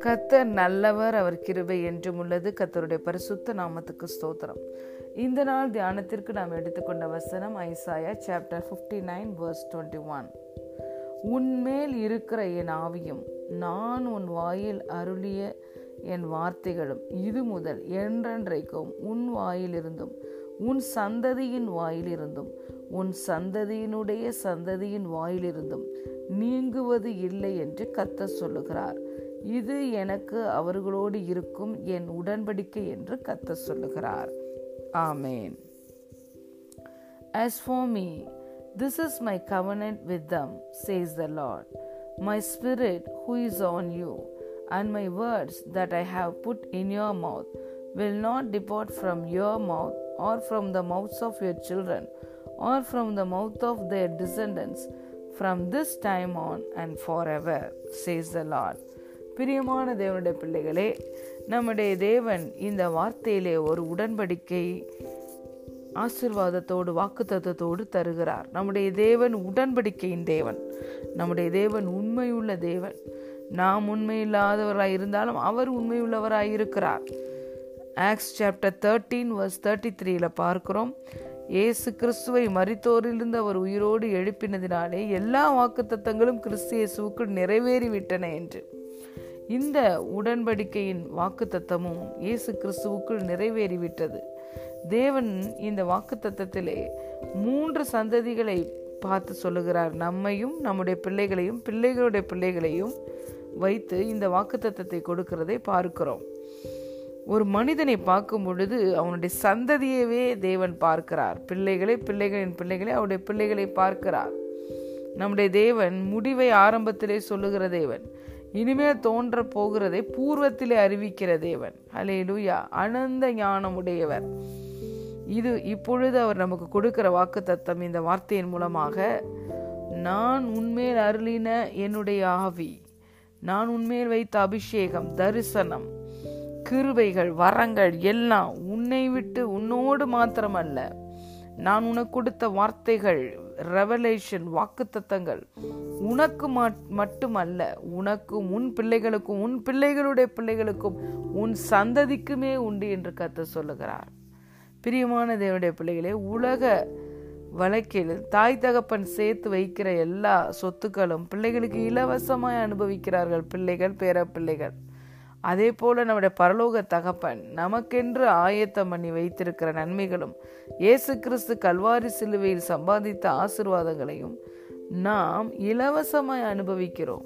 கத்தர் நல்லவர் அவர் கிருபை என்றும் உள்ளது. கத்தருடைய பரிசுத்த நாமத்துக்கு ஸ்தோத்திரம். இந்த நாள் தியானத்திற்கு நாம் எடுத்துக்கொண்ட வசனம் Isaiah chapter fifty nine verse twenty one உன்மேல் இருக்கிற என் ஆவியும் நான் உன் வாயில் அருளிய என் வார்த்தைகளும் இது முதல் என்றென்றைக்கும் உன் வாயிலிருந்தும் உன் சந்ததியின் வாயிலிருந்தும் உன் சந்ததியினுடைய சந்ததியின் வாயிலிருந்தும் நீங்குவது இல்லை என்று கத்த சொல்லுகிறார் இது எனக்கு அவர்களோடு இருக்கும் என் உடன்படிக்கை என்று கத்த சொல்லுகிறார் ஆமேன் As for me, this is my covenant with them, says the Lord. My spirit who is on you, and my words that I have put in your mouth, will not depart from your mouth, or from the mouths of your children, or from the mouth of their descendants, from this time on and forever, says the Lord. பிரியமான தேவனுடைய பிள்ளைகளே நம்முடைய தேவன் இந்த வார்த்தையிலே ஒரு உடன்படிக்கை ஆசிர்வாதத்தோடு வாக்குத்தத்தோடு தருகிறார். நம்முடைய தேவன் உடன்படிக்கையின் தேவன். நம்முடைய தேவன் உண்மையுள்ள தேவன். நாம் உண்மையில்லாதவராக இருந்தாலும் அவர் உண்மையுள்ளவராக இருக்கிறார். Acts chapter thirteen verse thirty த்ரீல பார்க்கிறோம். இயேசு கிறிஸ்துவை மறித்தோரிலிருந்து அவர் உயிரோடு எழுப்பினதினாலே எல்லா வாக்குத்தத்தங்களும் கிறிஸ்து இயேசுக்குள் நிறைவேறிவிட்டன என்று. இந்த உடன்படிக்கையின் வாக்குத்தத்தமும் இயேசு கிறிஸ்துவுக்குள் நிறைவேறிவிட்டது. தேவன் இந்த வாக்குத்தத்தத்திலே மூன்று சந்ததிகளை பார்த்து சொல்லுகிறார். நம்மையும் நம்முடைய பிள்ளைகளையும் பிள்ளைகளுடைய பிள்ளைகளையும் வைத்து இந்த வாக்குத்தத்தத்தை கொடுக்கிறதை பார்க்கிறோம். ஒரு மனிதனை பார்க்கும் பொழுது அவனுடைய சந்ததியவே தேவன் பார்க்கிறார். பிள்ளைகளை பிள்ளைகளின் பிள்ளைகளை அவருடைய பிள்ளைகளை பார்க்கிறார். நம்முடைய தேவன் முடிவை ஆரம்பத்திலே சொல்லுகிற தேவன். இனிமேல் தோன்ற போகிறதை பூர்வத்திலே அறிவிக்கிற தேவன். அலே லூயா அனந்த ஞானம் உடையவர் இது இப்பொழுது அவர் நமக்கு கொடுக்கிற வாக்கு தத்தம் இந்த வார்த்தையின் மூலமாக. நான் உண்மையில் அருளின என்னுடைய ஆவி. நான் உண்மையில் வைத்த அபிஷேகம் தரிசனம். கிருபைகள் வரங்கள் எல்லாம் உன்னை விட்டு உன்னோடு மாத்திரமல்ல. நான் உனக்கு கொடுத்த வார்த்தைகள் ரெவலேஷன் வாக்குத்தத்தங்கள் உனக்கு மட்டுமல்ல. உனக்கும் உன் பிள்ளைகளுக்கும் உன் பிள்ளைகளுடைய பிள்ளைகளுக்கும் உன் சந்ததிக்குமே உண்டு என்று கத்த சொல்லுகிறார். பிரியமான தேவனுடைய பிள்ளைகளே உலக வழக்கில் தாய் தகப்பன் சேர்த்து வைக்கிற எல்லா சொத்துக்களும் பிள்ளைகளுக்கு இலவசமாய் அனுபவிக்கிறார்கள். பிள்ளைகள் பேர பிள்ளைகள் அதே போல நம்முடைய பரலோக தகப்பன் நமக்கென்று ஆயத்தம் பண்ணி வைத்திருக்கிற நன்மைகளும் இயேசு கிறிஸ்து கல்வாரி சிலுவையில் சம்பாதித்த ஆசிர்வாதங்களையும் நாம் இலவசமாய் அனுபவிக்கிறோம்.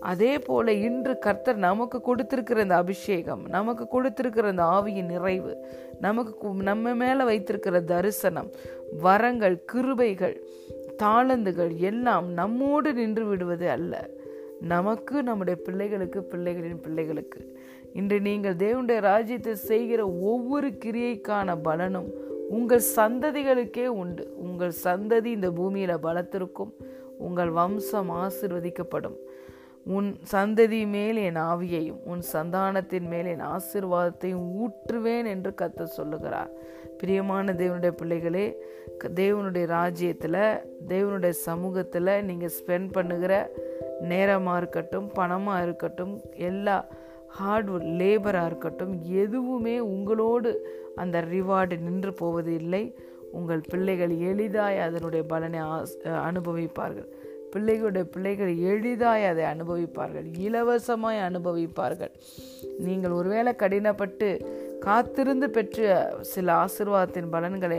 அதே போல இன்று கர்த்தர் நமக்கு கொடுத்திருக்கிற இந்த அபிஷேகம் நமக்கு கொடுத்திருக்கிற இந்த ஆவியின் நிறைவு நமக்கு நம்ம மேல வைத்திருக்கிற தரிசனம் வரங்கள் கிருபைகள் தாளந்துகள் எல்லாம் நம்மோடு நின்று விடுவது அல்ல. நமக்கு நம்முடைய பிள்ளைகளுக்கு பிள்ளைகளின் பிள்ளைகளுக்கு. இன்று நீங்கள் தேவனுடைய ராஜ்யத்தை செய்கிற ஒவ்வொரு கிரியைக்கான பலனும் உங்கள் சந்ததிகளுக்கே உண்டு. உங்கள் சந்ததி இந்த பூமியில் பலத்திருக்கும். உங்கள் வம்சம் ஆசிர்வதிக்கப்படும். உன் சந்ததி மேல் என் ஆவியையும் உன் சந்தானத்தின் மேல் என் ஆசிர்வாதத்தையும் ஊற்றுவேன் என்று கத்த சொல்லுகிறார். பிரியமான தேவனுடைய பிள்ளைகளே தேவனுடைய ராஜ்யத்தில் தேவனுடைய சமூகத்தில் நீங்கள் ஸ்பெண்ட் பண்ணுகிற நேரமாக இருக்கட்டும் பணமாக இருக்கட்டும் எல்லா ஹார்ட் லேபராக இருக்கட்டும் எதுவுமே உங்களோடு அந்த ரிவார்டு நின்று போவது இல்லை. உங்கள் பிள்ளைகள் எளிதாய் அதனுடைய பலனை அனுபவிப்பார்கள். பிள்ளைகளுடைய பிள்ளைகள் எளிதாய் அதை அனுபவிப்பார்கள். இலவசமாய் அனுபவிப்பார்கள். நீங்கள் ஒருவேளை கடினப்பட்டு காத்திருந்து பெற்ற சில ஆசிர்வாதத்தின் பலன்களை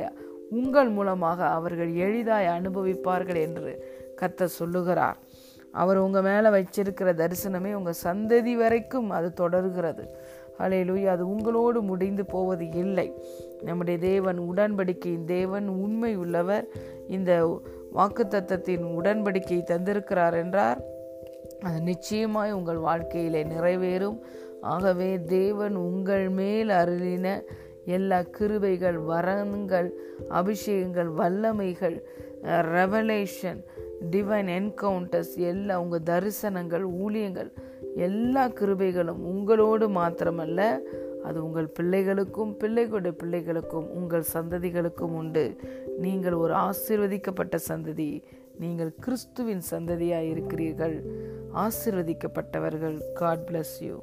உங்கள் மூலமாக அவர்கள் எளிதாய் அனுபவிப்பார்கள் என்று கத்த சொல்லுகிறார். அவர் உங்கள் மேலே வச்சிருக்கிற தரிசனமே உங்கள் சந்ததி வரைக்கும் அது தொடர்கிறது. அலையிலுய் அது உங்களோடு முடிந்து போவது இல்லை. நம்முடைய தேவன் உடன்படிக்கையின் தேவன் உண்மை உள்ளவர் இந்த வாக்குத்தத்தத்தின் உடன்படிக்கை தந்திருக்கிறார் என்றார். அது நிச்சயமாய் உங்கள் வாழ்க்கையிலே நிறைவேறும். ஆகவே தேவன் உங்கள் மேல் அருளின எல்லா கிருபைகள் வரங்கள் அபிஷேகங்கள் வல்லமைகள் ரெவலேஷன் டிவைன் என்கவுண்டர்ஸ் எல்லா உங்கள் தரிசனங்கள் ஊழியங்கள் எல்லா கிருபைகளும் உங்களோடு மாத்திரமல்ல அது உங்கள் பிள்ளைகளுக்கும் பிள்ளைகளுடைய பிள்ளைகளுக்கும் உங்கள் சந்ததிகளுக்கும் உண்டு. நீங்கள் ஒரு ஆசீர்வதிக்கப்பட்ட சந்ததி நீங்கள் கிறிஸ்துவின் சந்ததியாக இருக்கிறீர்கள் ஆசிர்வதிக்கப்பட்டவர்கள் காட் பிளஸ் யூ